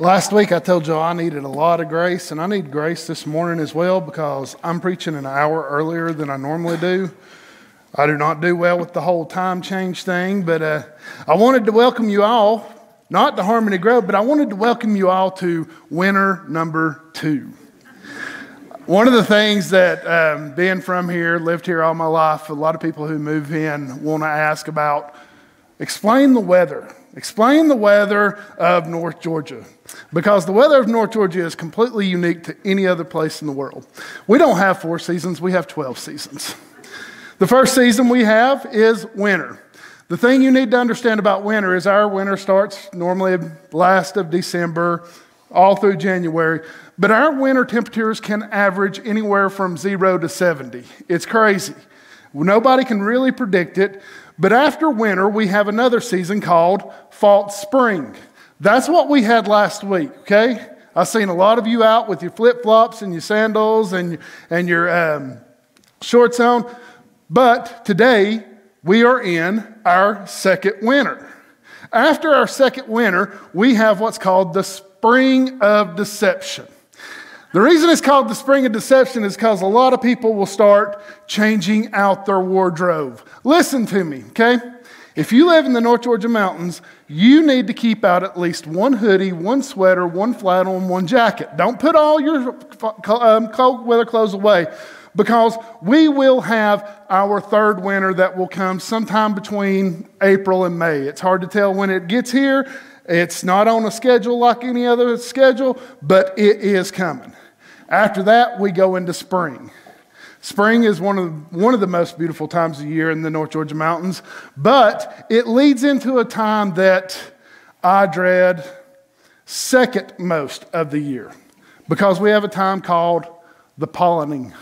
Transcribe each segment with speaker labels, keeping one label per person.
Speaker 1: Last week I told you I needed a lot of grace, and I need grace this morning as well because I'm preaching an hour earlier than I normally do. I do not do well with the whole time change thing, but uh, I wanted to welcome you all, not to Harmony Grove, but I wanted to welcome you all to winter number two. One of the things that um, being from here, lived here all my life, a lot of people who move in want to ask about explain the weather. Explain the weather of North Georgia because the weather of North Georgia is completely unique to any other place in the world. We don't have four seasons, we have 12 seasons. The first season we have is winter. The thing you need to understand about winter is our winter starts normally last of December all through January, but our winter temperatures can average anywhere from 0 to 70. It's crazy. Nobody can really predict it. But after winter, we have another season called false spring. That's what we had last week, okay? I've seen a lot of you out with your flip flops and your sandals and, and your um, shorts on. But today, we are in our second winter. After our second winter, we have what's called the spring of deception. The reason it's called the spring of deception is because a lot of people will start changing out their wardrobe. Listen to me, okay? If you live in the North Georgia mountains, you need to keep out at least one hoodie, one sweater, one flannel, and one jacket. Don't put all your um, cold weather clothes away because we will have our third winter that will come sometime between April and May. It's hard to tell when it gets here. It's not on a schedule like any other schedule, but it is coming. After that, we go into spring. Spring is one of, one of the most beautiful times of year in the North Georgia mountains, but it leads into a time that I dread second most of the year because we have a time called the pollinating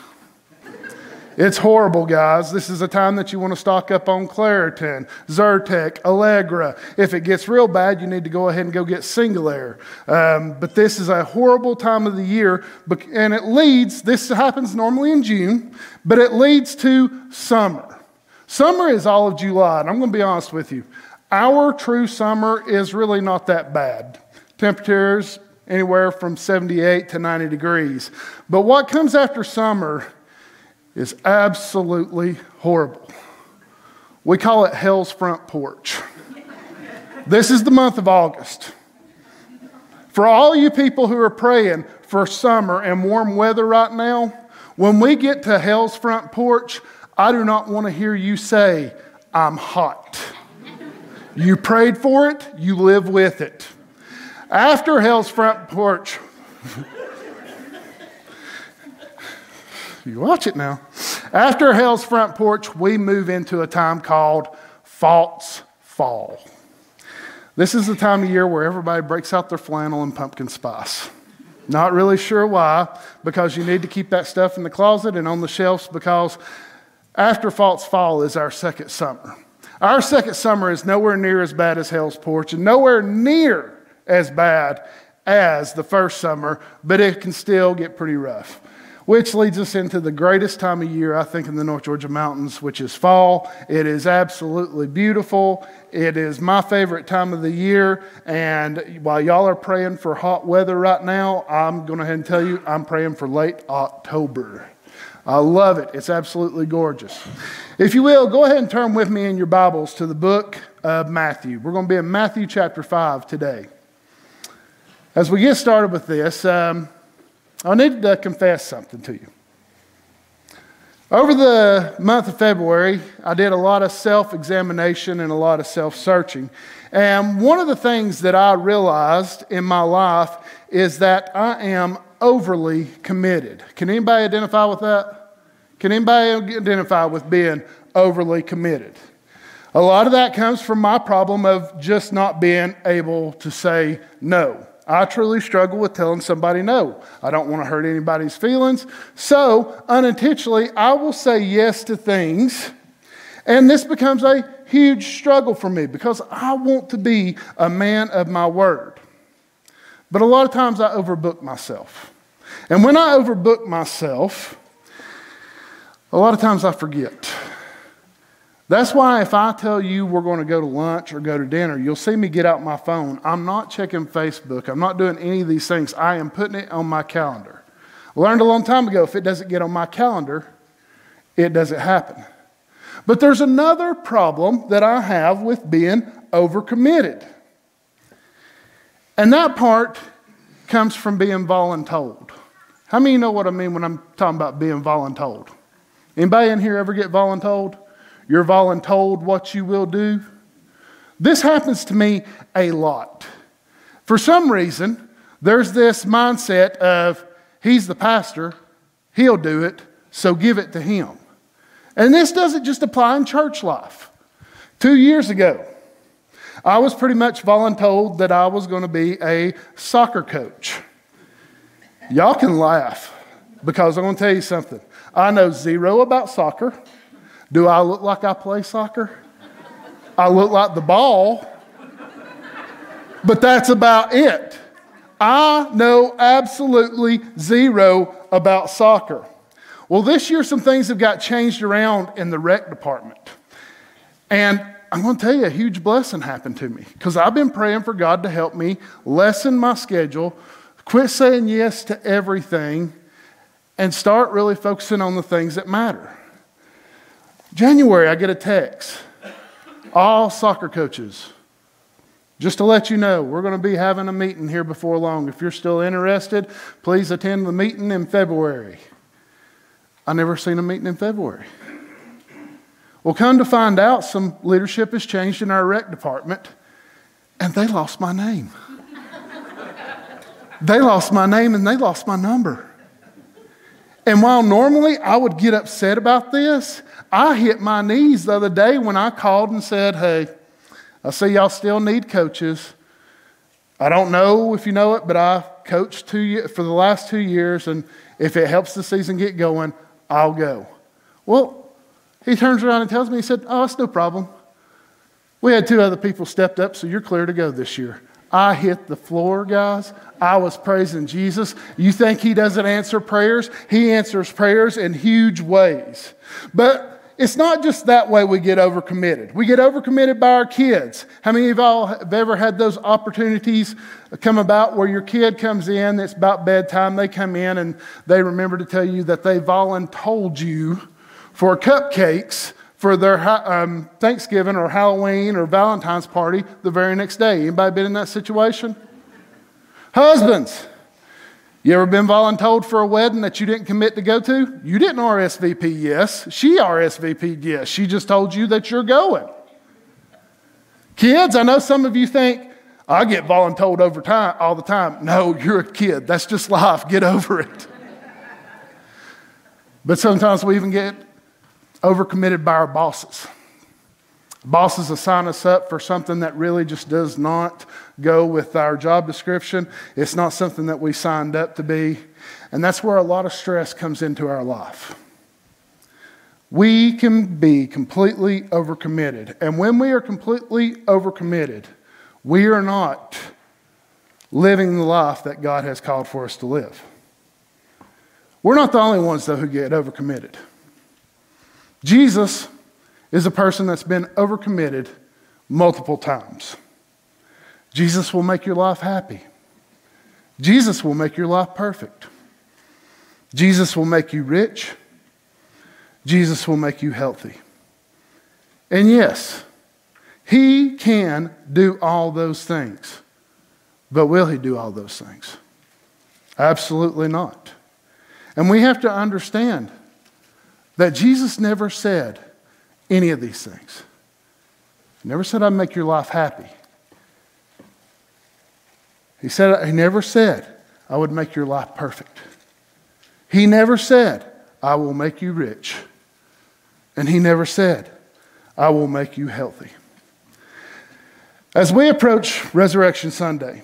Speaker 1: it's horrible, guys. This is a time that you want to stock up on Claritin, Zyrtec, Allegra. If it gets real bad, you need to go ahead and go get Singulair. Um, but this is a horrible time of the year, and it leads, this happens normally in June, but it leads to summer. Summer is all of July, and I'm going to be honest with you. Our true summer is really not that bad. Temperatures anywhere from 78 to 90 degrees. But what comes after summer is absolutely horrible. We call it hell's front porch. this is the month of August. For all you people who are praying for summer and warm weather right now, when we get to hell's front porch, I do not want to hear you say, I'm hot. you prayed for it, you live with it. After hell's front porch, You watch it now. After hell's front porch, we move into a time called false fall. This is the time of year where everybody breaks out their flannel and pumpkin spice. Not really sure why, because you need to keep that stuff in the closet and on the shelves because after false fall is our second summer. Our second summer is nowhere near as bad as Hell's Porch and nowhere near as bad as the first summer, but it can still get pretty rough. Which leads us into the greatest time of year, I think, in the North Georgia mountains, which is fall. It is absolutely beautiful. It is my favorite time of the year. And while y'all are praying for hot weather right now, I'm going to ahead and tell you, I'm praying for late October. I love it. It's absolutely gorgeous. If you will, go ahead and turn with me in your Bibles to the book of Matthew. We're going to be in Matthew chapter 5 today. As we get started with this, um, I need to confess something to you. Over the month of February, I did a lot of self examination and a lot of self searching. And one of the things that I realized in my life is that I am overly committed. Can anybody identify with that? Can anybody identify with being overly committed? A lot of that comes from my problem of just not being able to say no. I truly struggle with telling somebody no. I don't want to hurt anybody's feelings. So, unintentionally, I will say yes to things. And this becomes a huge struggle for me because I want to be a man of my word. But a lot of times I overbook myself. And when I overbook myself, a lot of times I forget That's why if I tell you we're going to go to lunch or go to dinner, you'll see me get out my phone. I'm not checking Facebook. I'm not doing any of these things. I am putting it on my calendar. Learned a long time ago if it doesn't get on my calendar, it doesn't happen. But there's another problem that I have with being overcommitted. And that part comes from being voluntold. How many you know what I mean when I'm talking about being voluntold? Anybody in here ever get voluntold? You're voluntold what you will do? This happens to me a lot. For some reason, there's this mindset of he's the pastor, he'll do it, so give it to him. And this doesn't just apply in church life. Two years ago, I was pretty much voluntold that I was going to be a soccer coach. Y'all can laugh because I'm going to tell you something. I know zero about soccer. Do I look like I play soccer? I look like the ball, but that's about it. I know absolutely zero about soccer. Well, this year, some things have got changed around in the rec department. And I'm going to tell you, a huge blessing happened to me because I've been praying for God to help me lessen my schedule, quit saying yes to everything, and start really focusing on the things that matter. January, I get a text. All soccer coaches, just to let you know, we're going to be having a meeting here before long. If you're still interested, please attend the meeting in February. I never seen a meeting in February. Well, come to find out, some leadership has changed in our rec department, and they lost my name. they lost my name and they lost my number. And while normally I would get upset about this, I hit my knees the other day when I called and said, Hey, I see y'all still need coaches. I don't know if you know it, but I coached two, for the last two years, and if it helps the season get going, I'll go. Well, he turns around and tells me, he said, Oh, it's no problem. We had two other people stepped up, so you're clear to go this year. I hit the floor, guys. I was praising Jesus. You think he doesn't answer prayers? He answers prayers in huge ways. But it's not just that way we get overcommitted. We get overcommitted by our kids. How many of y'all have ever had those opportunities come about where your kid comes in, it's about bedtime, they come in and they remember to tell you that they voluntold you for cupcakes for their um, Thanksgiving or Halloween or Valentine's party the very next day. Anybody been in that situation? Husbands, you ever been voluntold for a wedding that you didn't commit to go to? You didn't RSVP yes. She RSVP'd yes. She just told you that you're going. Kids, I know some of you think, I get voluntold over time all the time. No, you're a kid. That's just life. Get over it. but sometimes we even get overcommitted by our bosses. Bosses assign us up for something that really just does not go with our job description. It's not something that we signed up to be. And that's where a lot of stress comes into our life. We can be completely overcommitted. And when we are completely overcommitted, we are not living the life that God has called for us to live. We're not the only ones, though, who get overcommitted. Jesus is a person that's been overcommitted multiple times. Jesus will make your life happy. Jesus will make your life perfect. Jesus will make you rich. Jesus will make you healthy. And yes, He can do all those things. But will He do all those things? Absolutely not. And we have to understand that Jesus never said any of these things. He never said, I'd make your life happy. He said, He never said, I would make your life perfect. He never said, I will make you rich. And He never said, I will make you healthy. As we approach Resurrection Sunday,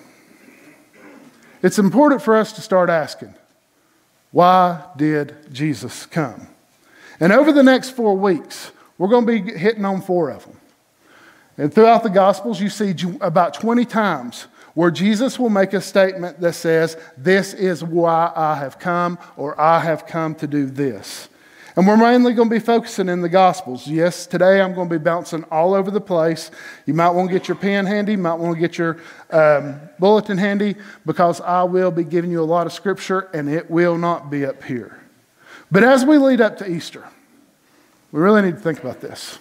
Speaker 1: it's important for us to start asking, why did Jesus come? And over the next four weeks, we're going to be hitting on four of them. And throughout the Gospels, you see about 20 times where Jesus will make a statement that says, This is why I have come, or I have come to do this. And we're mainly going to be focusing in the Gospels. Yes, today I'm going to be bouncing all over the place. You might want to get your pen handy, you might want to get your um, bulletin handy, because I will be giving you a lot of scripture and it will not be up here. But as we lead up to Easter, we really need to think about this.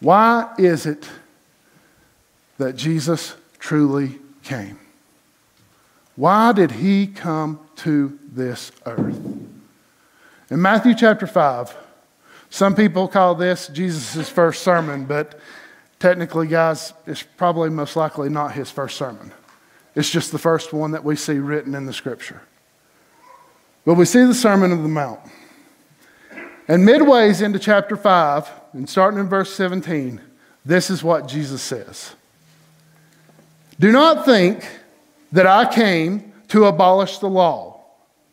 Speaker 1: Why is it that Jesus truly came? Why did he come to this earth? In Matthew chapter 5, some people call this Jesus' first sermon, but technically, guys, it's probably most likely not his first sermon. It's just the first one that we see written in the scripture. But we see the Sermon of the Mount. And midways into chapter 5, and starting in verse 17, this is what Jesus says Do not think that I came to abolish the law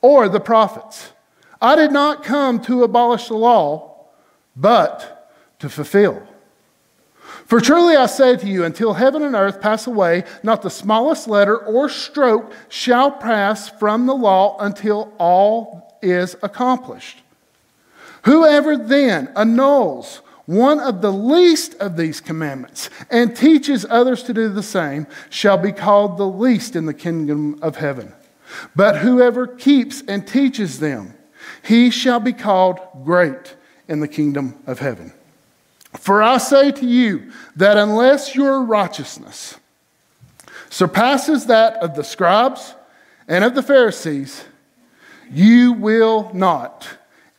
Speaker 1: or the prophets. I did not come to abolish the law, but to fulfill. For truly I say to you, until heaven and earth pass away, not the smallest letter or stroke shall pass from the law until all is accomplished. Whoever then annuls one of the least of these commandments and teaches others to do the same shall be called the least in the kingdom of heaven. But whoever keeps and teaches them, he shall be called great in the kingdom of heaven. For I say to you that unless your righteousness surpasses that of the scribes and of the Pharisees, you will not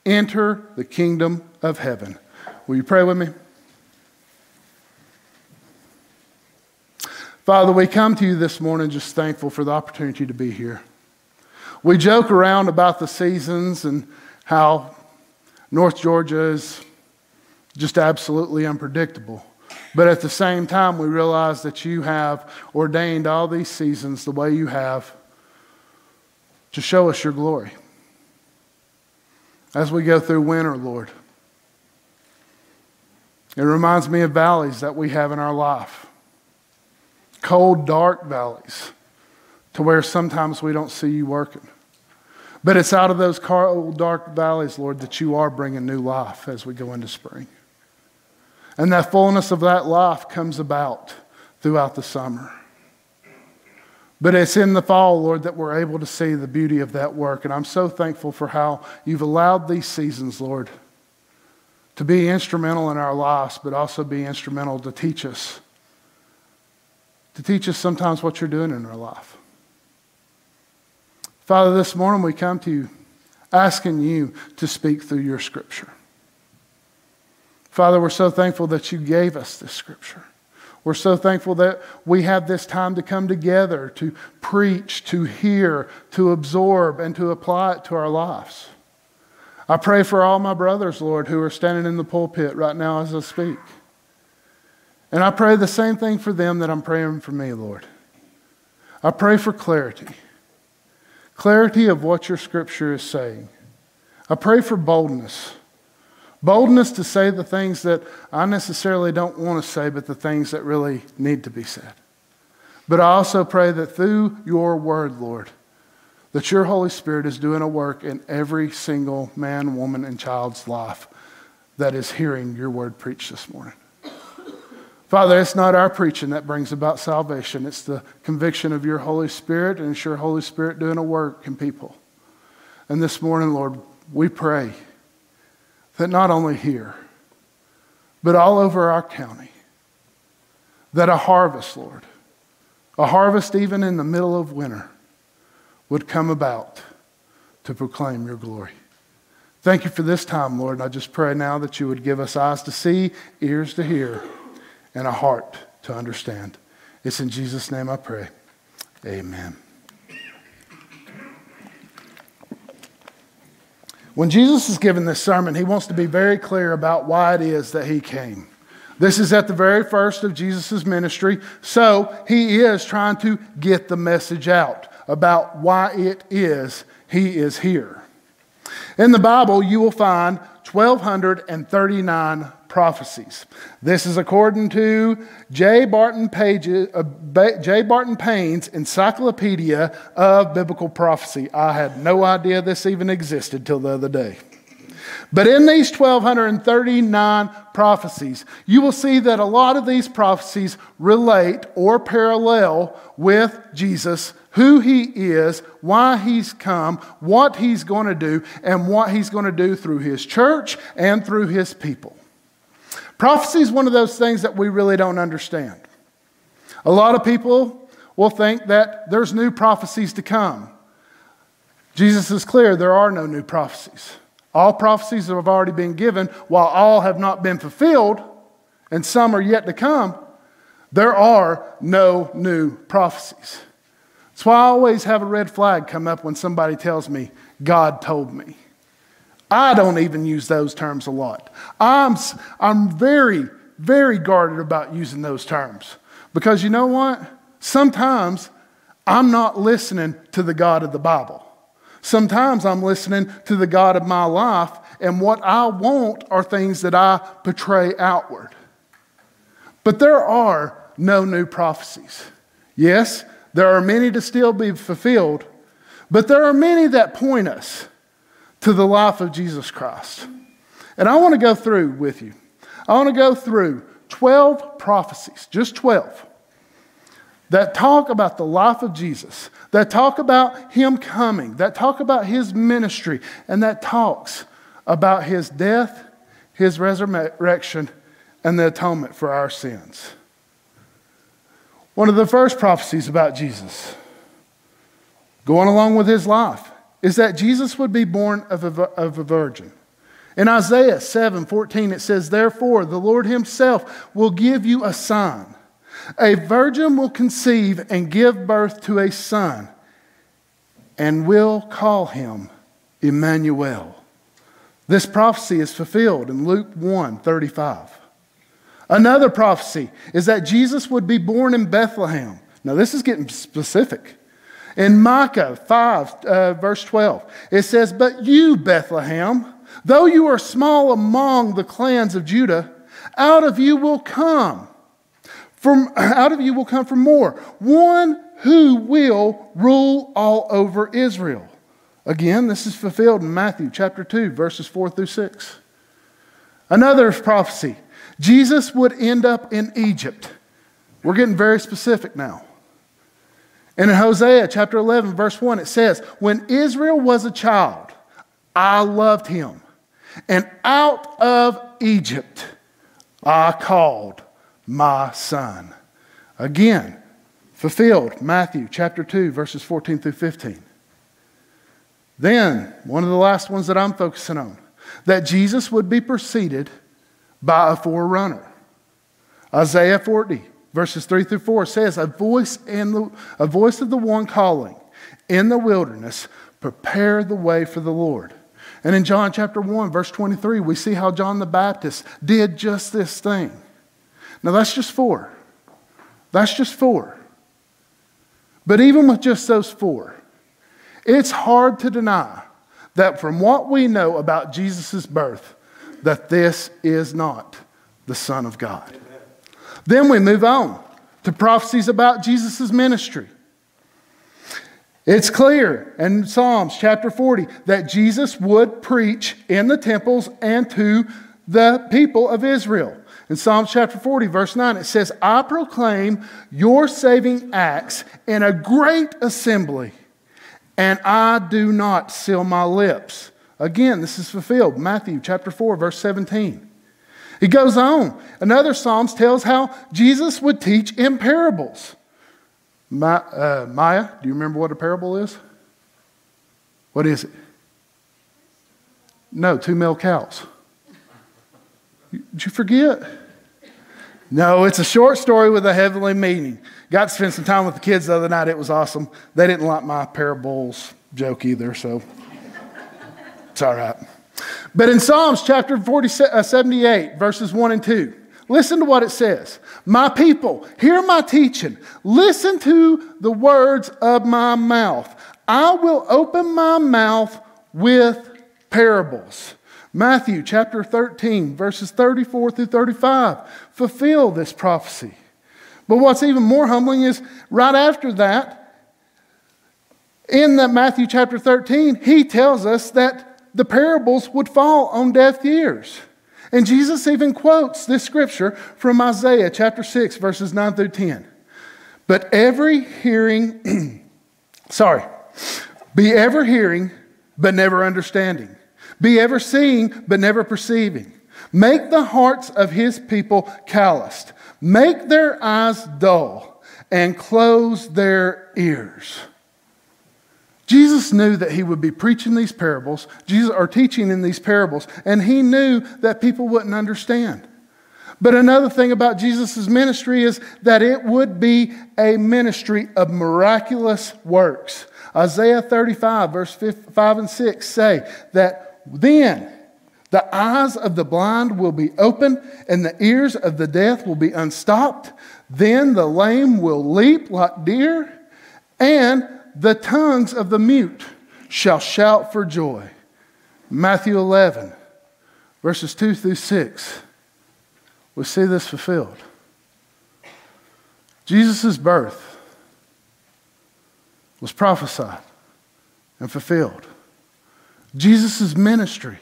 Speaker 1: enter the kingdom of heaven. Will you pray with me? Father, we come to you this morning just thankful for the opportunity to be here. We joke around about the seasons and how North Georgia is just absolutely unpredictable. But at the same time, we realize that you have ordained all these seasons the way you have to show us your glory. As we go through winter, Lord, it reminds me of valleys that we have in our life cold, dark valleys to where sometimes we don't see you working. But it's out of those cold, dark valleys, Lord, that you are bringing new life as we go into spring. And that fullness of that life comes about throughout the summer. But it's in the fall, Lord, that we're able to see the beauty of that work. And I'm so thankful for how you've allowed these seasons, Lord, to be instrumental in our lives, but also be instrumental to teach us. To teach us sometimes what you're doing in our life. Father, this morning we come to you asking you to speak through your scripture. Father, we're so thankful that you gave us this scripture. We're so thankful that we have this time to come together to preach, to hear, to absorb, and to apply it to our lives. I pray for all my brothers, Lord, who are standing in the pulpit right now as I speak. And I pray the same thing for them that I'm praying for me, Lord. I pray for clarity clarity of what your scripture is saying. I pray for boldness. Boldness to say the things that I necessarily don't want to say, but the things that really need to be said. But I also pray that through your word, Lord, that your Holy Spirit is doing a work in every single man, woman, and child's life that is hearing your word preached this morning. Father, it's not our preaching that brings about salvation. It's the conviction of your Holy Spirit, and it's your Holy Spirit doing a work in people. And this morning, Lord, we pray that not only here, but all over our county, that a harvest, Lord, a harvest even in the middle of winter, would come about to proclaim your glory. Thank you for this time, Lord. And I just pray now that you would give us eyes to see, ears to hear and a heart to understand. It's in Jesus' name I pray. Amen. When Jesus is giving this sermon, he wants to be very clear about why it is that he came. This is at the very first of Jesus' ministry, so he is trying to get the message out about why it is he is here. In the Bible, you will find 1,239 prophecies. This is according to J. Barton, Pages, uh, J. Barton Payne's Encyclopedia of Biblical Prophecy. I had no idea this even existed till the other day. But in these 1,239 prophecies, you will see that a lot of these prophecies relate or parallel with Jesus, who he is, why he's come, what he's going to do, and what he's going to do through his church and through his people. Prophecy is one of those things that we really don't understand. A lot of people will think that there's new prophecies to come. Jesus is clear there are no new prophecies. All prophecies have already been given, while all have not been fulfilled, and some are yet to come. There are no new prophecies. That's why I always have a red flag come up when somebody tells me, God told me. I don't even use those terms a lot. I'm, I'm very, very guarded about using those terms because you know what? Sometimes I'm not listening to the God of the Bible. Sometimes I'm listening to the God of my life, and what I want are things that I portray outward. But there are no new prophecies. Yes, there are many to still be fulfilled, but there are many that point us to the life of Jesus Christ. And I want to go through with you. I want to go through 12 prophecies, just 12, that talk about the life of Jesus, that talk about him coming, that talk about his ministry, and that talks about his death, his resurrection, and the atonement for our sins. One of the first prophecies about Jesus, going along with his life, is that Jesus would be born of a, of a virgin. In Isaiah 7 14, it says, Therefore, the Lord himself will give you a sign. A virgin will conceive and give birth to a son, and will call him Emmanuel. This prophecy is fulfilled in Luke 1 35. Another prophecy is that Jesus would be born in Bethlehem. Now, this is getting specific. In Micah 5, uh, verse 12, it says, But you, Bethlehem, though you are small among the clans of Judah, out of you will come from, out of you will come from more. One who will rule all over Israel. Again, this is fulfilled in Matthew chapter 2, verses 4 through 6. Another prophecy Jesus would end up in Egypt. We're getting very specific now. And in Hosea chapter 11, verse 1, it says, When Israel was a child, I loved him, and out of Egypt I called my son. Again, fulfilled, Matthew chapter 2, verses 14 through 15. Then, one of the last ones that I'm focusing on, that Jesus would be preceded by a forerunner. Isaiah 40, verses 3 through 4 says, A voice, in the, a voice of the one calling in the wilderness, prepare the way for the Lord. And in John chapter 1, verse 23, we see how John the Baptist did just this thing. Now, that's just four. That's just four. But even with just those four, it's hard to deny that from what we know about Jesus' birth, that this is not the Son of God. Amen. Then we move on to prophecies about Jesus' ministry. It's clear in Psalms chapter 40 that Jesus would preach in the temples and to the people of Israel. In Psalms chapter 40, verse 9, it says, I proclaim your saving acts in a great assembly, and I do not seal my lips. Again, this is fulfilled. Matthew chapter 4, verse 17. He goes on. Another Psalms tells how Jesus would teach in parables. My, uh, Maya, do you remember what a parable is? What is it? No, two male cows. Did you forget? No, it's a short story with a heavenly meaning. Got to spend some time with the kids the other night. It was awesome. They didn't like my parables joke either, so all right. But in Psalms chapter 40, uh, 78, verses 1 and 2, listen to what it says. My people, hear my teaching. Listen to the words of my mouth. I will open my mouth with parables. Matthew chapter 13, verses 34 through 35 fulfill this prophecy. But what's even more humbling is right after that, in that Matthew chapter 13, he tells us that the parables would fall on deaf ears. And Jesus even quotes this scripture from Isaiah chapter 6, verses 9 through 10. But every hearing, sorry, be ever hearing, but never understanding. Be ever seeing, but never perceiving. Make the hearts of his people calloused. Make their eyes dull and close their ears. Jesus knew that he would be preaching these parables, Jesus or teaching in these parables, and he knew that people wouldn't understand. But another thing about Jesus' ministry is that it would be a ministry of miraculous works. Isaiah 35, verse 5 and 6 say that then the eyes of the blind will be open and the ears of the deaf will be unstopped. Then the lame will leap like deer and the tongues of the mute shall shout for joy. Matthew 11, verses 2 through 6. We see this fulfilled. Jesus' birth was prophesied and fulfilled. Jesus' ministry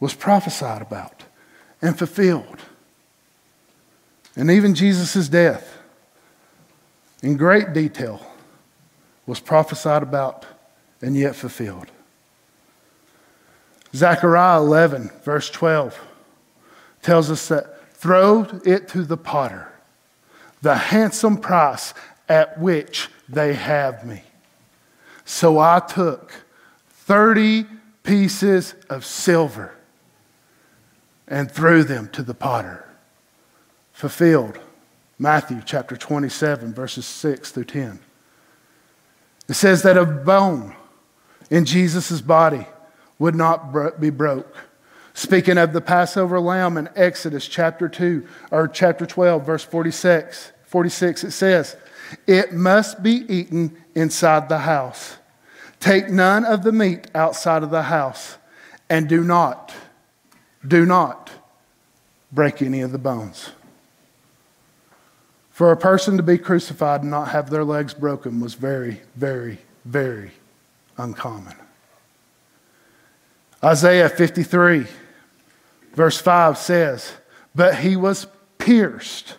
Speaker 1: was prophesied about and fulfilled. And even Jesus' death, in great detail, was prophesied about and yet fulfilled. Zechariah 11, verse 12, tells us that throw it to the potter, the handsome price at which they have me. So I took 30 pieces of silver and threw them to the potter. Fulfilled. Matthew chapter 27, verses 6 through 10. It says that a bone in Jesus' body would not be broke. Speaking of the Passover lamb in Exodus chapter 2 or chapter 12, verse 46, 46 it says, It must be eaten inside the house. Take none of the meat outside of the house, and do not, do not break any of the bones. For a person to be crucified and not have their legs broken was very, very, very uncommon. Isaiah 53, verse 5 says, But he was pierced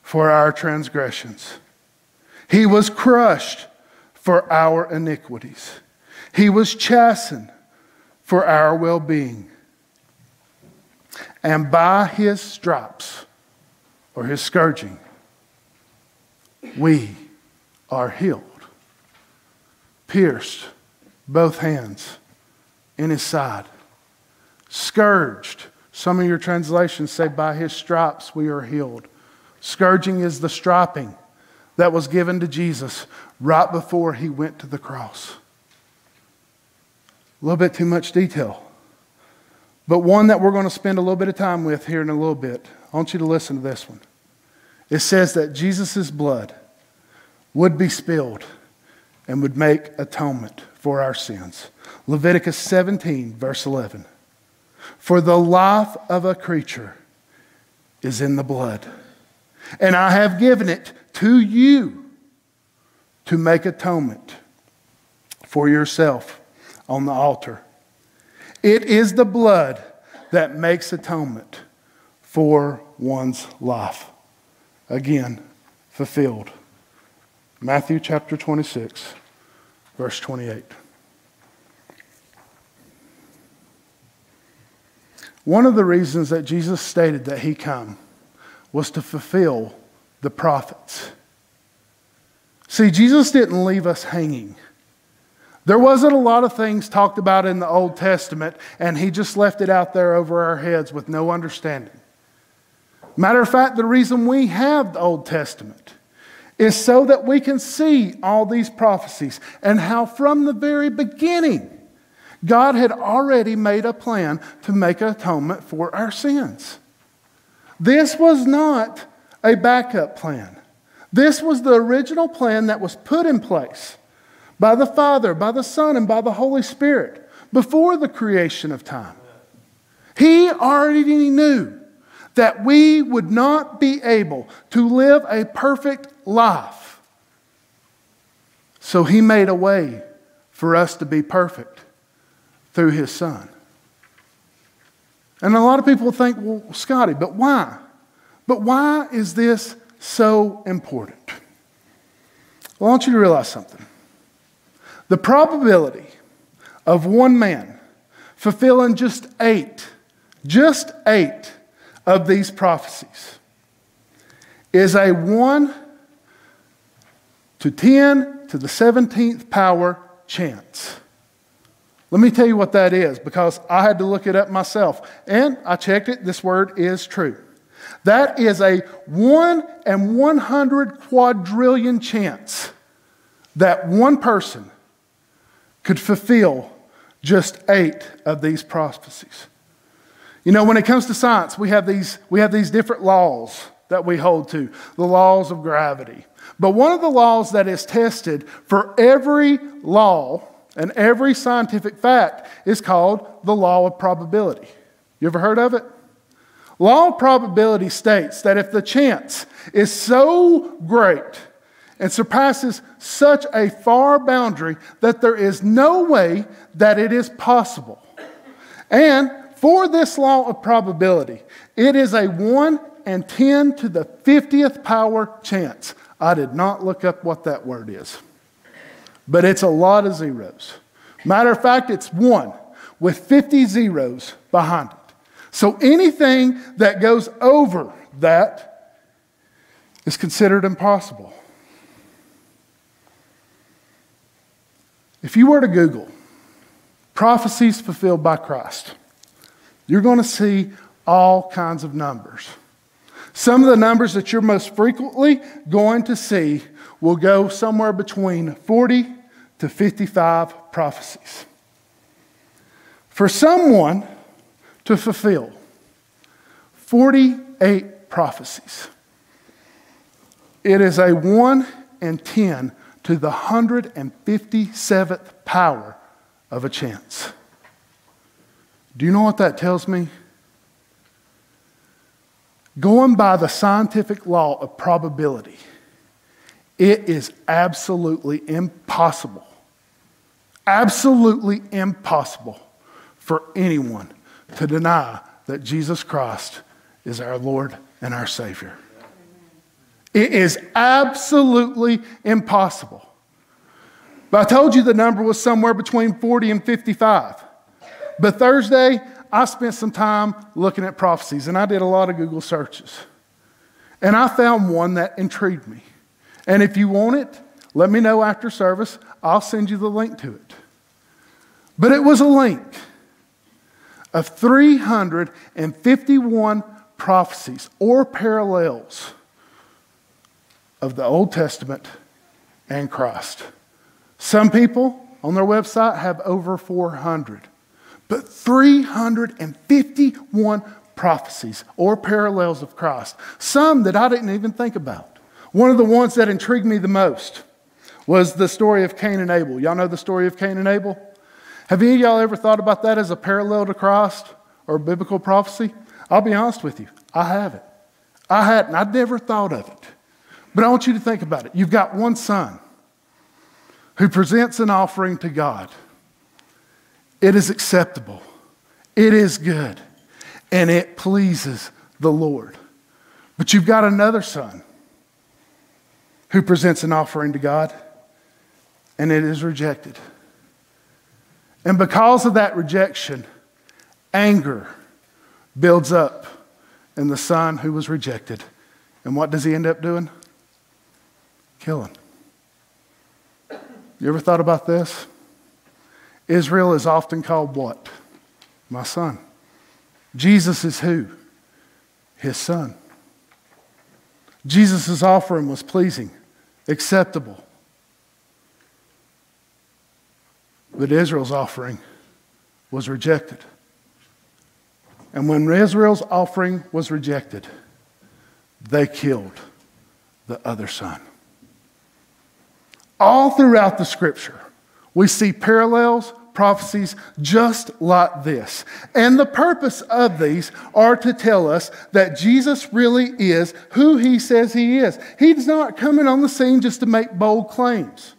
Speaker 1: for our transgressions, he was crushed for our iniquities, he was chastened for our well being. And by his stripes, or his scourging, we are healed. Pierced, both hands, in his side. Scourged. Some of your translations say, by his stripes we are healed. Scourging is the striping that was given to Jesus right before he went to the cross. A little bit too much detail, but one that we're going to spend a little bit of time with here in a little bit. I want you to listen to this one. It says that Jesus' blood would be spilled and would make atonement for our sins. Leviticus 17, verse 11. For the life of a creature is in the blood, and I have given it to you to make atonement for yourself on the altar. It is the blood that makes atonement for one's life again fulfilled. Matthew chapter 26, verse 28. One of the reasons that Jesus stated that he come was to fulfill the prophets. See, Jesus didn't leave us hanging. There wasn't a lot of things talked about in the Old Testament, and he just left it out there over our heads with no understanding. Matter of fact, the reason we have the Old Testament is so that we can see all these prophecies and how from the very beginning, God had already made a plan to make atonement for our sins. This was not a backup plan. This was the original plan that was put in place by the Father, by the Son, and by the Holy Spirit before the creation of time. He already knew that we would not be able to live a perfect life. So he made a way for us to be perfect through his son. And a lot of people think, well, Scotty, but why? But why is this so important? Well, I want you to realize something. The probability of one man fulfilling just eight, just eight of these prophecies is a 1 to 10 to the 17th power chance. Let me tell you what that is because I had to look it up myself. And I checked it, this word is true. That is a 1 and 100 quadrillion chance that one person could fulfill just eight of these prophecies. You know, when it comes to science, we have these, we have these different laws that we hold to the laws of gravity. But one of the laws that is tested for every law and every scientific fact is called the law of probability. You ever heard of it? Law of probability states that if the chance is so great and surpasses such a far boundary that there is no way that it is possible. And for this law of probability, it is a 1 and 10 to the 50th power chance. I did not look up what that word is, but it's a lot of zeros. Matter of fact, it's 1 with 50 zeros behind it. So anything that goes over that is considered impossible. If you were to Google prophecies fulfilled by Christ, you're going to see all kinds of numbers. Some of the numbers that you're most frequently going to see will go somewhere between 40 to 55 prophecies. For someone to fulfill 48 prophecies, it is a 1 in 10 to the 157th power of a chance. Do you know what that tells me? Going by the scientific law of probability, it is absolutely impossible, absolutely impossible for anyone to deny that Jesus Christ is our Lord and our Savior. It is absolutely impossible. But I told you the number was somewhere between 40 and 55. But Thursday, I spent some time looking at prophecies, and I did a lot of Google searches. And I found one that intrigued me. And if you want it, let me know after service. I'll send you the link to it. But it was a link of 351 prophecies or parallels of the Old Testament and Christ. Some people on their website have over 400, but 351 prophecies or parallels of Christ. Some that I didn't even think about. One of the ones that intrigued me the most was the story of Cain and Abel. Y'all know the story of Cain and Abel? Have any of y'all ever thought about that as a parallel to Christ or biblical prophecy? I'll be honest with you, I haven't. I hadn't. I'd never thought of it. But I want you to think about it. You've got one son who presents an offering to God. It is acceptable, it is good, and it pleases the Lord. But you've got another son who presents an offering to God, and it is rejected. And because of that rejection, anger builds up in the son who was rejected. And what does he end up doing? killing. You ever thought about this? Israel is often called what? My son. Jesus is who? His son. Jesus' offering was pleasing, acceptable. But Israel's offering was rejected. And when Israel's offering was rejected, they killed the other son. All throughout the scripture, we see parallels, prophecies just like this. And the purpose of these are to tell us that Jesus really is who he says he is. He's not coming on the scene just to make bold claims.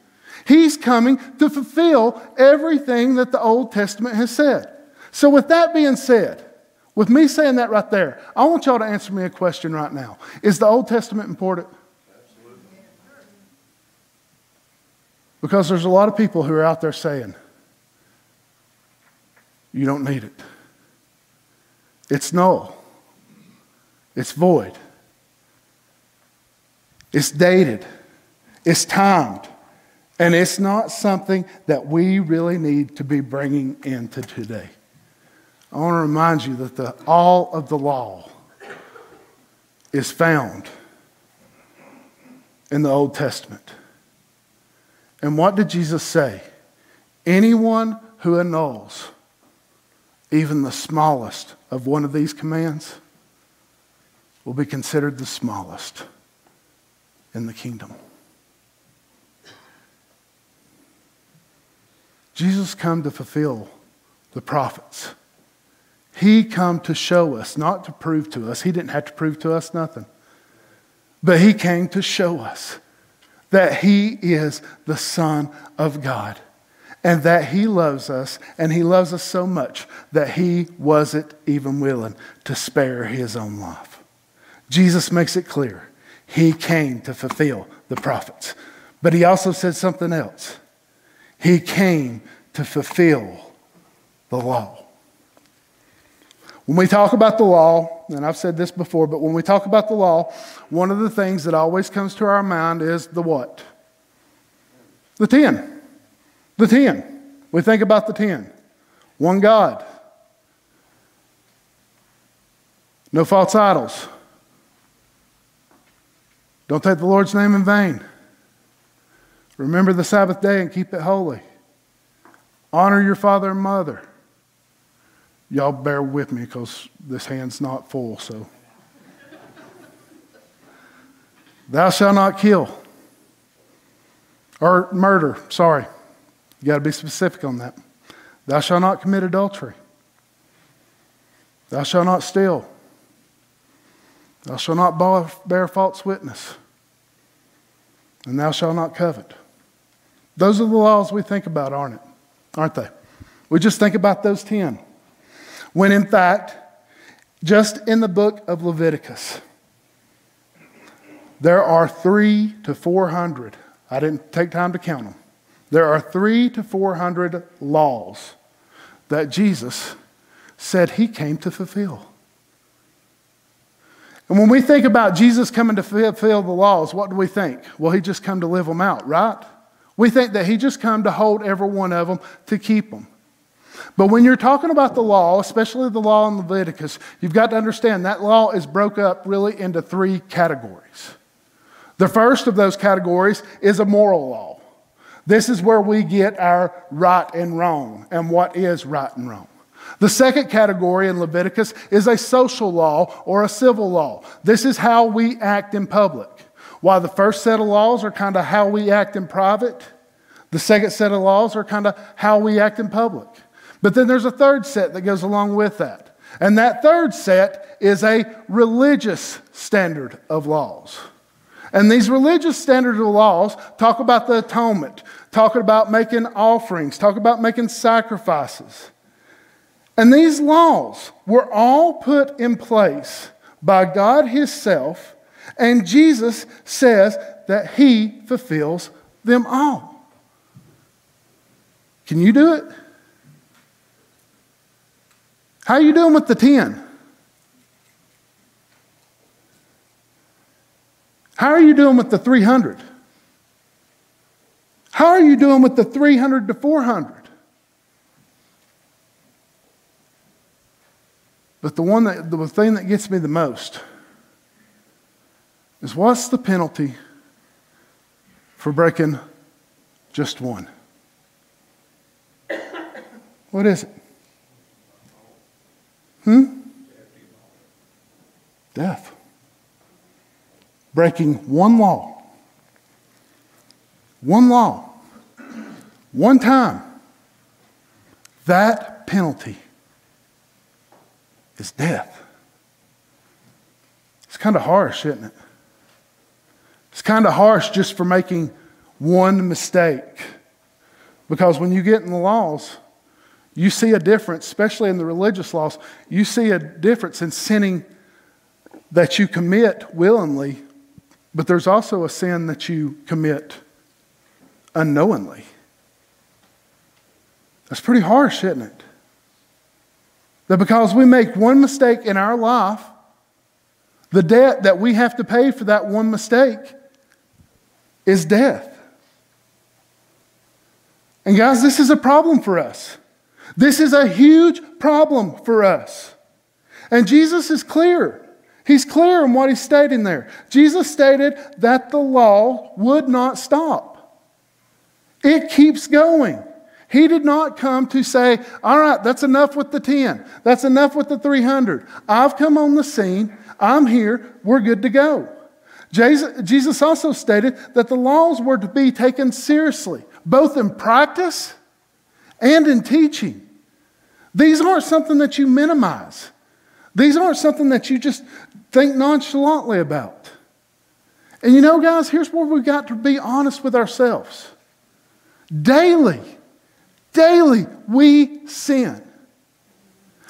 Speaker 1: He's coming to fulfill everything that the Old Testament has said. So, with that being said, with me saying that right there, I want y'all to answer me a question right now. Is the Old Testament important? Because there's a lot of people who are out there saying, you don't need it. It's null. It's void. It's dated. It's timed. And it's not something that we really need to be bringing into today. I want to remind you that the, all of the law is found in the Old Testament. And what did Jesus say? Anyone who annuls even the smallest of one of these commands will be considered the smallest in the kingdom. Jesus come to fulfill the prophets. He come to show us, not to prove to us. He didn't have to prove to us nothing. But he came to show us that he is the Son of God and that He loves us, and He loves us so much that He wasn't even willing to spare His own life. Jesus makes it clear He came to fulfill the prophets. But He also said something else He came to fulfill the law. When we talk about the law, and I've said this before, but when we talk about the law, one of the things that always comes to our mind is the what? The 10. The 10. We think about the 10. One God. No false idols. Don't take the Lord's name in vain. Remember the Sabbath day and keep it holy. Honor your father and mother. Y'all bear with me because this hand's not full, so. Thou shalt not kill. Or murder, sorry. You got to be specific on that. Thou shalt not commit adultery. Thou shalt not steal. Thou shalt not bear false witness. And thou shalt not covet. Those are the laws we think about, aren't it? Aren't they? We just think about those 10. When in fact, just in the book of Leviticus, there are three to 400. I didn't take time to count them there are three to 400 laws that Jesus said he came to fulfill. And when we think about Jesus coming to fulfill the laws, what do we think? Well, he just come to live them out, right? We think that he just come to hold every one of them to keep them. But when you're talking about the law, especially the law in Leviticus, you've got to understand that law is broke up really into three categories. The first of those categories is a moral law. This is where we get our right and wrong and what is right and wrong. The second category in Leviticus is a social law or a civil law. This is how we act in public. While the first set of laws are kind of how we act in private, the second set of laws are kind of how we act in public. But then there's a third set that goes along with that. And that third set is a religious standard of laws. And these religious standards of laws talk about the atonement, talk about making offerings, talk about making sacrifices. And these laws were all put in place by God Himself, and Jesus says that He fulfills them all. Can you do it? How are you doing with the 10? How are you doing with the 300? How are you doing with the 300 to 400? But the one that the thing that gets me the most is what's the penalty for breaking just one? What is it? Hmm? Death. Breaking one law. One law one time, that penalty is death. It's kind of harsh, isn't it? It's kind of harsh just for making one mistake Because when you get in the laws, you see a difference, especially in the religious laws, you see a difference in sinning that you commit willingly, but there's also a sin that you commit unknowingly. That's pretty harsh, isn't it? That because we make one mistake in our life, the debt that we have to pay for that one mistake is death. And guys, this is a problem for us. This is a huge problem for us. And Jesus is clear. He's clear in what he's stating there. Jesus stated that the law would not stop, it keeps going. He did not come to say, All right, that's enough with the 10. That's enough with the 300. I've come on the scene. I'm here. We're good to go. Jesus also stated that the laws were to be taken seriously, both in practice and in teaching. These aren't something that you minimize, these aren't something that you just think nonchalantly about. And you know, guys, here's where we've got to be honest with ourselves. Daily, daily, we sin.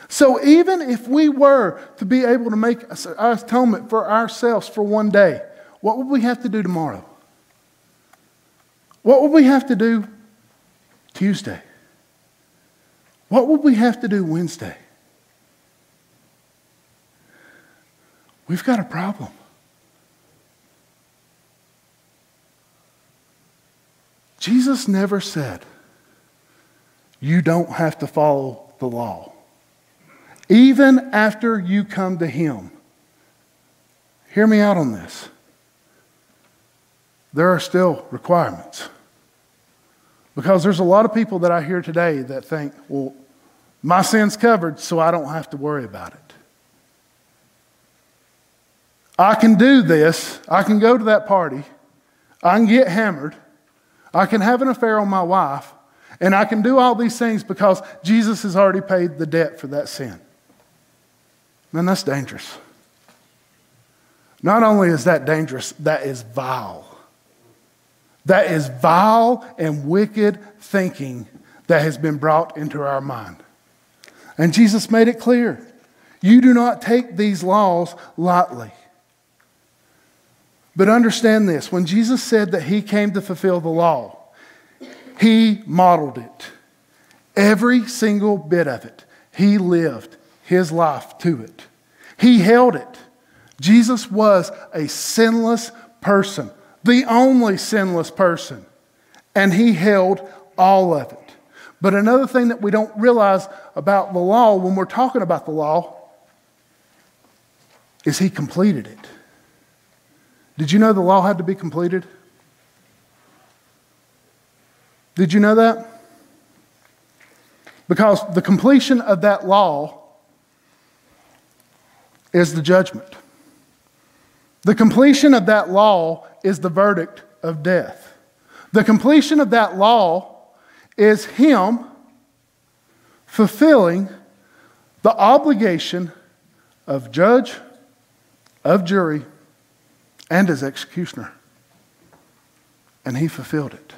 Speaker 1: So even if we were to be able to make atonement for ourselves for one day, what would we have to do tomorrow? What would we have to do Tuesday? What would we have to do Wednesday? We've got a problem. Jesus never said, You don't have to follow the law. Even after you come to Him, hear me out on this. There are still requirements. Because there's a lot of people that I hear today that think, well, my sin's covered, so I don't have to worry about it. I can do this. I can go to that party. I can get hammered. I can have an affair on my wife. And I can do all these things because Jesus has already paid the debt for that sin. Man, that's dangerous. Not only is that dangerous, that is vile. That is vile and wicked thinking that has been brought into our mind. And Jesus made it clear you do not take these laws lightly. But understand this when Jesus said that he came to fulfill the law, he modeled it. Every single bit of it. He lived his life to it. He held it. Jesus was a sinless person, the only sinless person, and he held all of it. But another thing that we don't realize about the law when we're talking about the law is he completed it. Did you know the law had to be completed? Did you know that? Because the completion of that law is the judgment. The completion of that law is the verdict of death. The completion of that law is Him fulfilling the obligation of judge, of jury, and as executioner. And he fulfilled it.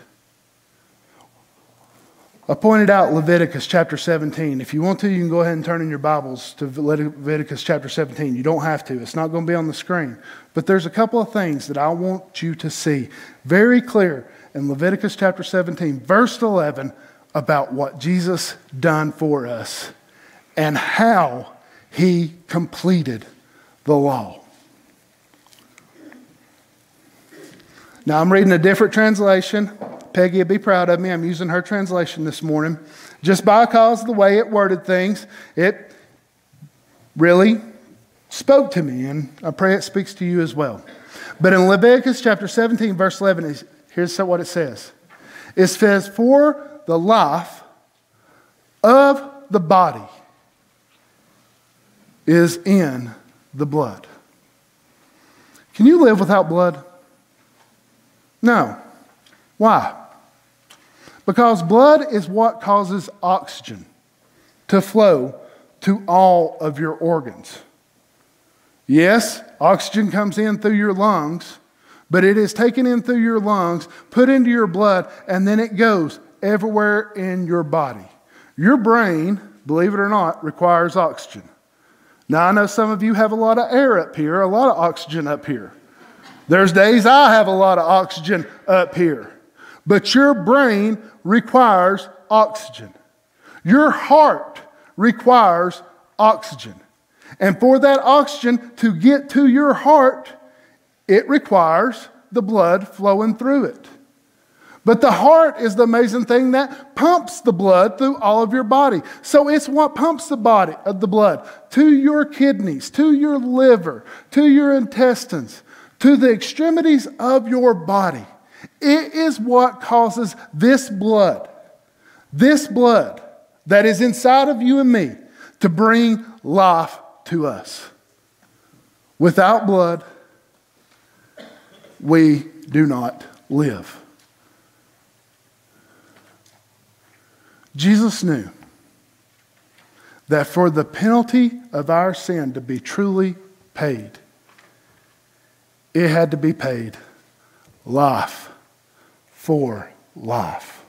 Speaker 1: I pointed out Leviticus chapter 17. If you want to, you can go ahead and turn in your Bibles to Leviticus chapter 17. You don't have to, it's not going to be on the screen. But there's a couple of things that I want you to see very clear in Leviticus chapter 17, verse 11, about what Jesus done for us and how he completed the law. Now, I'm reading a different translation. Peggy would be proud of me. I'm using her translation this morning. Just by because of the way it worded things, it really spoke to me, and I pray it speaks to you as well. But in Leviticus chapter 17, verse 11, here's what it says it says, For the life of the body is in the blood. Can you live without blood? No. Why? Because blood is what causes oxygen to flow to all of your organs. Yes, oxygen comes in through your lungs, but it is taken in through your lungs, put into your blood, and then it goes everywhere in your body. Your brain, believe it or not, requires oxygen. Now, I know some of you have a lot of air up here, a lot of oxygen up here. There's days I have a lot of oxygen up here. But your brain requires oxygen. Your heart requires oxygen. And for that oxygen to get to your heart, it requires the blood flowing through it. But the heart is the amazing thing that pumps the blood through all of your body. So it's what pumps the body of uh, the blood to your kidneys, to your liver, to your intestines, to the extremities of your body. It is what causes this blood, this blood that is inside of you and me, to bring life to us. Without blood, we do not live. Jesus knew that for the penalty of our sin to be truly paid, it had to be paid life for life.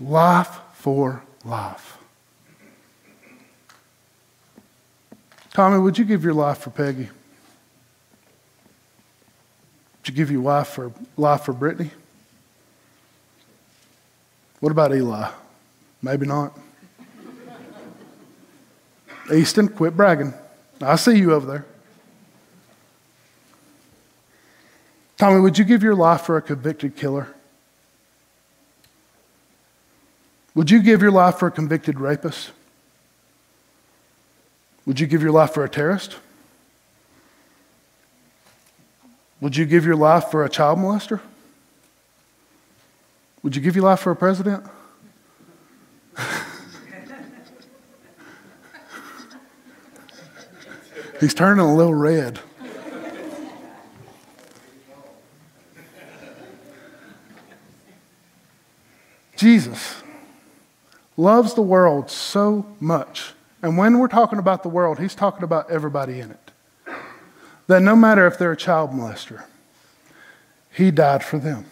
Speaker 1: Life for life. Tommy, would you give your life for Peggy? Would you give your life for life for Brittany? What about Eli? Maybe not. Easton, quit bragging. I see you over there. Tommy, would you give your life for a convicted killer? Would you give your life for a convicted rapist? Would you give your life for a terrorist? Would you give your life for a child molester? Would you give your life for a president? He's turning a little red. Jesus loves the world so much. And when we're talking about the world, he's talking about everybody in it. That no matter if they're a child molester, he died for them.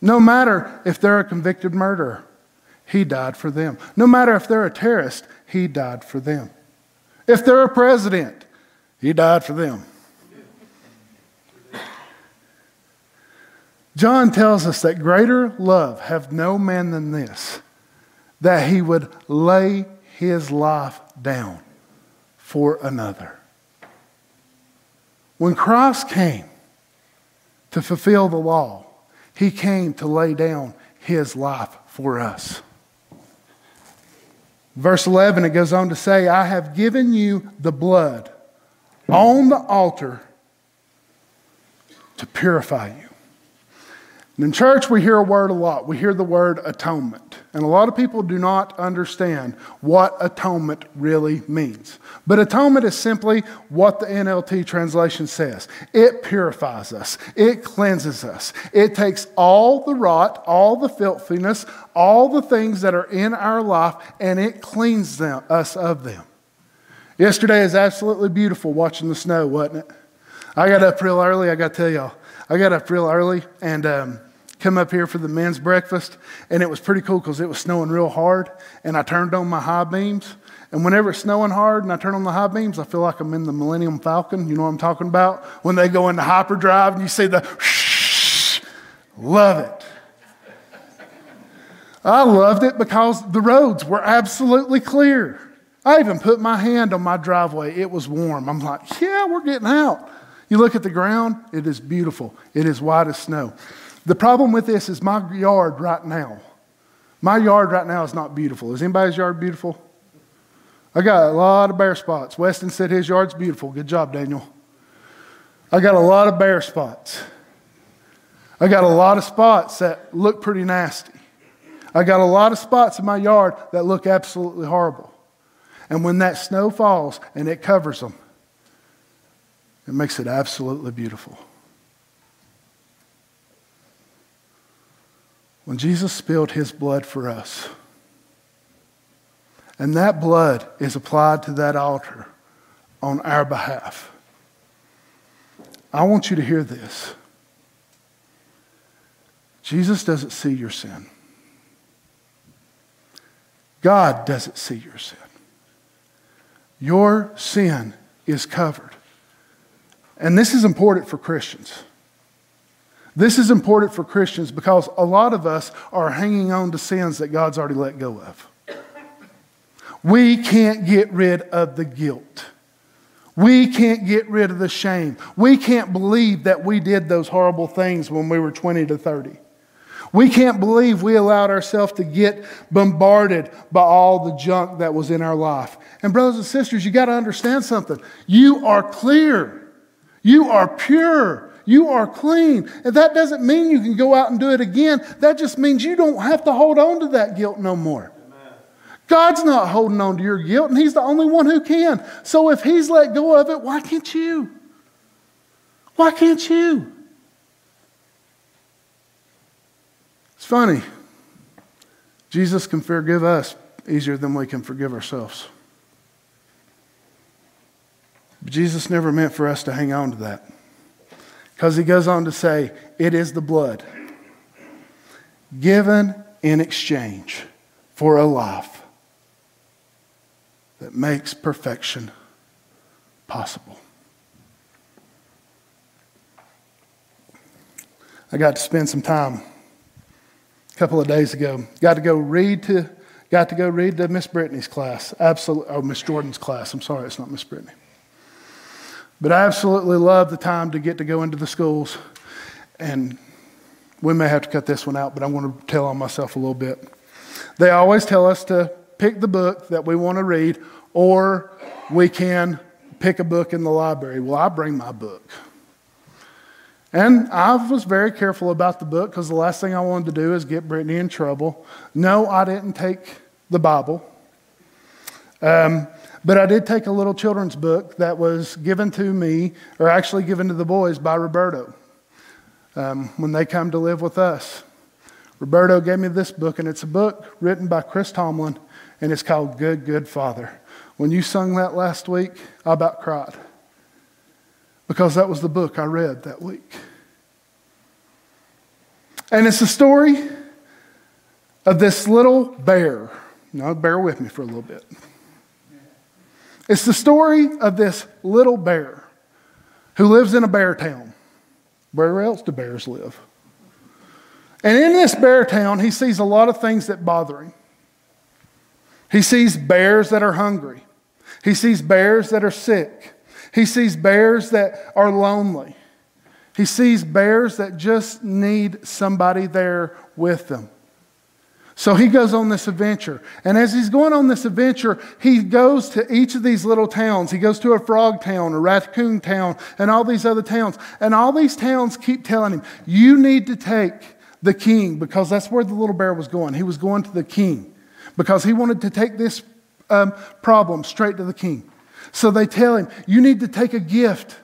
Speaker 1: No matter if they're a convicted murderer, he died for them. No matter if they're a terrorist, he died for them. If they're a president, he died for them. John tells us that greater love have no man than this, that he would lay his life down for another. When Christ came to fulfill the law, he came to lay down his life for us. Verse 11, it goes on to say, I have given you the blood on the altar to purify you. And in church, we hear a word a lot. We hear the word atonement. And a lot of people do not understand what atonement really means. But atonement is simply what the NLT translation says it purifies us, it cleanses us, it takes all the rot, all the filthiness, all the things that are in our life, and it cleans them, us of them. Yesterday is absolutely beautiful watching the snow, wasn't it? I got up real early, I got to tell y'all. I got up real early and um, come up here for the men's breakfast, and it was pretty cool because it was snowing real hard, and I turned on my high beams. And whenever it's snowing hard and I turn on the high beams, I feel like I'm in the Millennium Falcon. You know what I'm talking about? When they go into hyperdrive and you see the shh, love it. I loved it because the roads were absolutely clear. I even put my hand on my driveway. It was warm. I'm like, yeah, we're getting out. You look at the ground, it is beautiful. It is white as snow. The problem with this is my yard right now. My yard right now is not beautiful. Is anybody's yard beautiful? I got a lot of bare spots. Weston said his yard's beautiful. Good job, Daniel. I got a lot of bare spots. I got a lot of spots that look pretty nasty. I got a lot of spots in my yard that look absolutely horrible. And when that snow falls and it covers them, it makes it absolutely beautiful. When Jesus spilled his blood for us, and that blood is applied to that altar on our behalf. I want you to hear this. Jesus doesn't see your sin. God doesn't see your sin. Your sin is covered. And this is important for Christians. This is important for Christians because a lot of us are hanging on to sins that God's already let go of. We can't get rid of the guilt. We can't get rid of the shame. We can't believe that we did those horrible things when we were 20 to 30. We can't believe we allowed ourselves to get bombarded by all the junk that was in our life. And, brothers and sisters, you got to understand something. You are clear, you are pure, you are clean. And that doesn't mean you can go out and do it again. That just means you don't have to hold on to that guilt no more. God's not holding on to your guilt, and He's the only one who can. So if He's let go of it, why can't you? Why can't you? It's funny. Jesus can forgive us easier than we can forgive ourselves. But Jesus never meant for us to hang on to that. Because he goes on to say, it is the blood given in exchange for a life that makes perfection possible. I got to spend some time a couple of days ago. Got to go read to got to go read to Miss Brittany's class. Absolutely, oh Miss Jordan's class. I'm sorry, it's not Miss Brittany. But I absolutely love the time to get to go into the schools, and we may have to cut this one out, but I'm going to tell on myself a little bit. They always tell us to pick the book that we want to read, or we can pick a book in the library. Well, I bring my book. And I was very careful about the book because the last thing I wanted to do is get Brittany in trouble. No, I didn't take the Bible. Um, but I did take a little children's book that was given to me, or actually given to the boys by Roberto um, when they come to live with us. Roberto gave me this book, and it's a book written by Chris Tomlin, and it's called Good, Good Father. When you sung that last week, I about cried because that was the book I read that week. And it's the story of this little bear. Now, bear with me for a little bit. It's the story of this little bear who lives in a bear town. Where else do bears live? And in this bear town, he sees a lot of things that bother him. He sees bears that are hungry. He sees bears that are sick. He sees bears that are lonely. He sees bears that just need somebody there with them. So he goes on this adventure. And as he's going on this adventure, he goes to each of these little towns. He goes to a frog town, a raccoon town, and all these other towns. And all these towns keep telling him, You need to take the king, because that's where the little bear was going. He was going to the king because he wanted to take this um, problem straight to the king. So they tell him, You need to take a gift.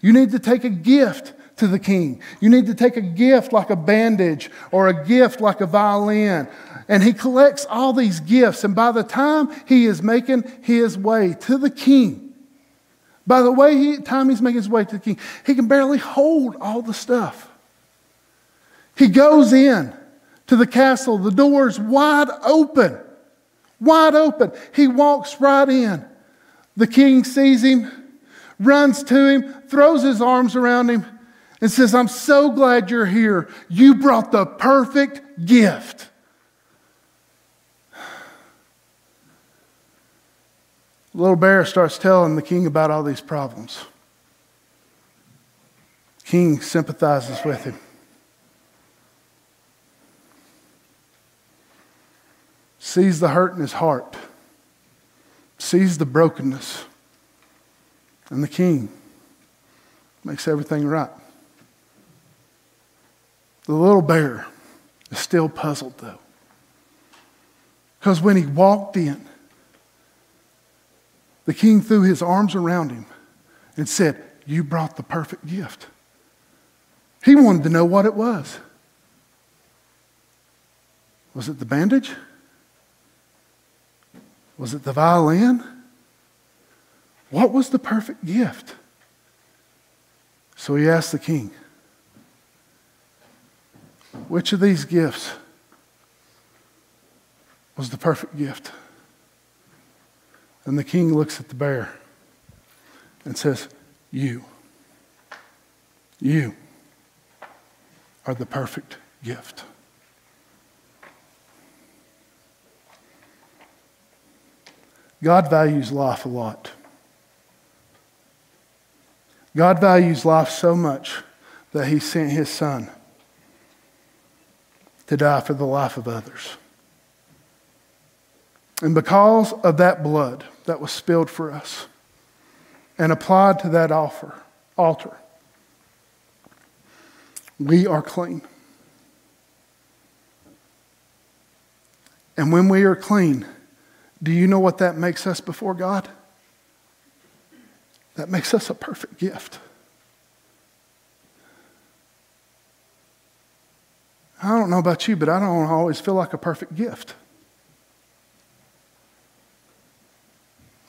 Speaker 1: You need to take a gift to the king. You need to take a gift like a bandage or a gift like a violin. And he collects all these gifts. And by the time he is making his way to the king, by the way, he, time he's making his way to the king, he can barely hold all the stuff. He goes in to the castle, the door's wide open, wide open. He walks right in. The king sees him, runs to him, throws his arms around him, and says, I'm so glad you're here. You brought the perfect gift. Little bear starts telling the king about all these problems. King sympathizes with him. Sees the hurt in his heart sees the brokenness, and the king makes everything right. The little bear is still puzzled, though. Because when he walked in, the king threw his arms around him and said, You brought the perfect gift. He wanted to know what it was. Was it the bandage? Was it the violin? What was the perfect gift? So he asked the king, which of these gifts was the perfect gift? And the king looks at the bear and says, You, you are the perfect gift. God values life a lot. God values life so much that he sent his son to die for the life of others. And because of that blood that was spilled for us and applied to that offer, altar, we are clean. And when we are clean, do you know what that makes us before God? That makes us a perfect gift. I don't know about you, but I don't always feel like a perfect gift.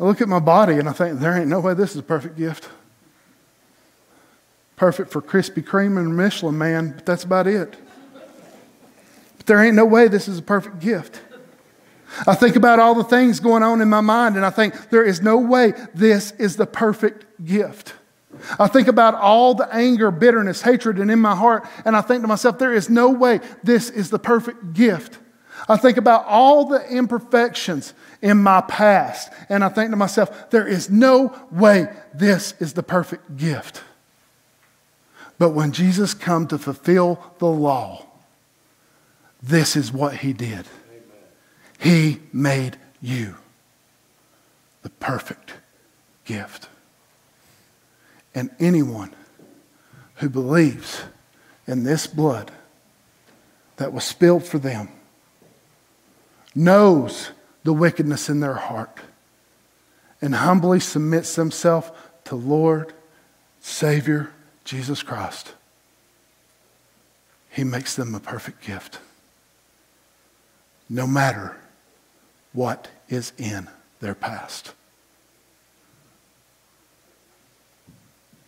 Speaker 1: I look at my body and I think, there ain't no way this is a perfect gift. Perfect for Krispy Kreme and Michelin man, but that's about it. But there ain't no way this is a perfect gift. I think about all the things going on in my mind, and I think there is no way this is the perfect gift. I think about all the anger, bitterness, hatred, and in my heart, and I think to myself, there is no way this is the perfect gift. I think about all the imperfections in my past, and I think to myself, there is no way this is the perfect gift. But when Jesus come to fulfill the law, this is what he did. He made you the perfect gift. And anyone who believes in this blood that was spilled for them knows the wickedness in their heart and humbly submits themselves to Lord, Savior, Jesus Christ, He makes them a perfect gift. No matter what is in their past.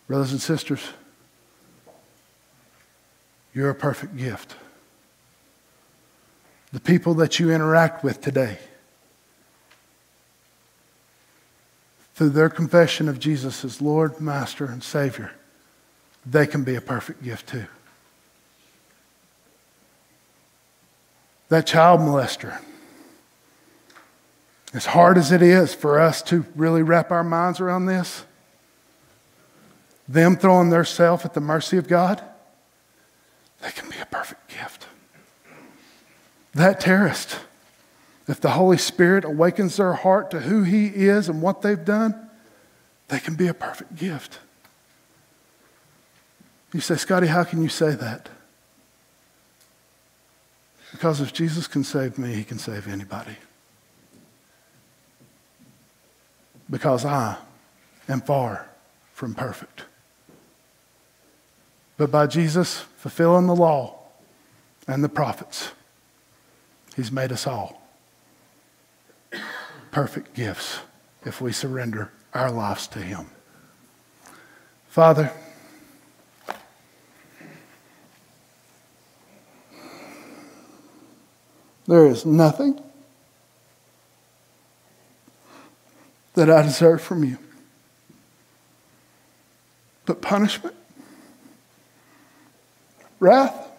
Speaker 1: Brothers and sisters, you're a perfect gift. The people that you interact with today, through their confession of Jesus as Lord, Master, and Savior, they can be a perfect gift too. That child molester, as hard as it is for us to really wrap our minds around this, them throwing their self at the mercy of God, they can be a perfect gift. That terrorist, if the Holy Spirit awakens their heart to who He is and what they've done, they can be a perfect gift. You say, Scotty, how can you say that? Because if Jesus can save me, He can save anybody. because I am far from perfect. But by Jesus fulfilling the law and the prophets, He's made us all perfect gifts if we surrender our lives to Him. Father, there is nothing that I deserve from you. But punishment, wrath,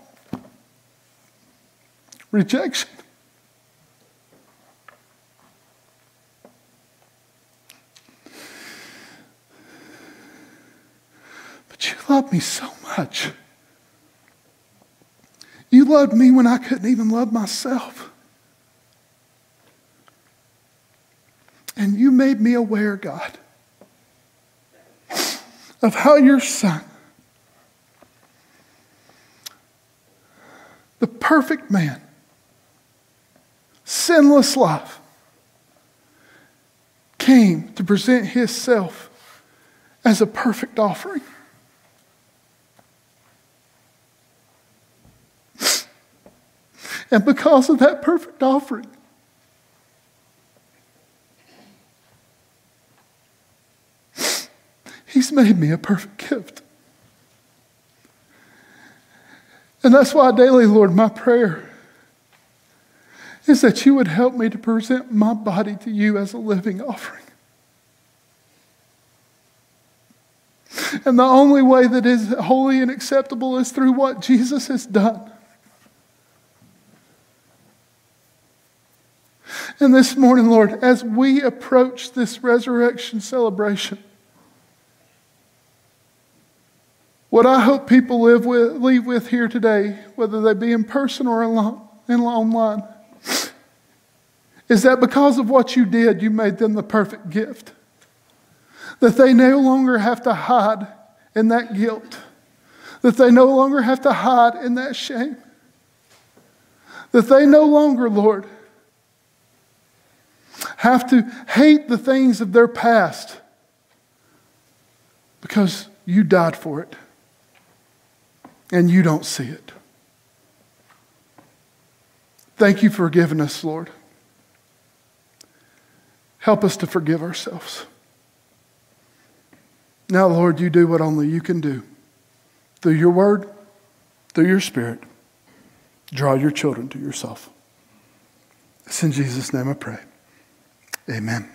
Speaker 1: rejection. You love me so much. You loved me when I couldn't even love myself. And you made me aware, God, of how your son, the perfect man, sinless life, came to present himself as a perfect offering. And because of that perfect offering, He's made me a perfect gift. And that's why daily, Lord, my prayer is that you would help me to present my body to you as a living offering. And the only way that is holy and acceptable is through what Jesus has done. And this morning, Lord, as we approach this resurrection celebration, what I hope people live with, leave with here today, whether they be in person or in online, is that because of what you did, you made them the perfect gift. That they no longer have to hide in that guilt. That they no longer have to hide in that shame. That they no longer, Lord, have to hate the things of their past because you died for it and you don't see it. Thank you for giving us, Lord. Help us to forgive ourselves. Now, Lord, you do what only you can do. Through your word, through your spirit, draw your children to yourself. It's in Jesus' name I pray. Amen.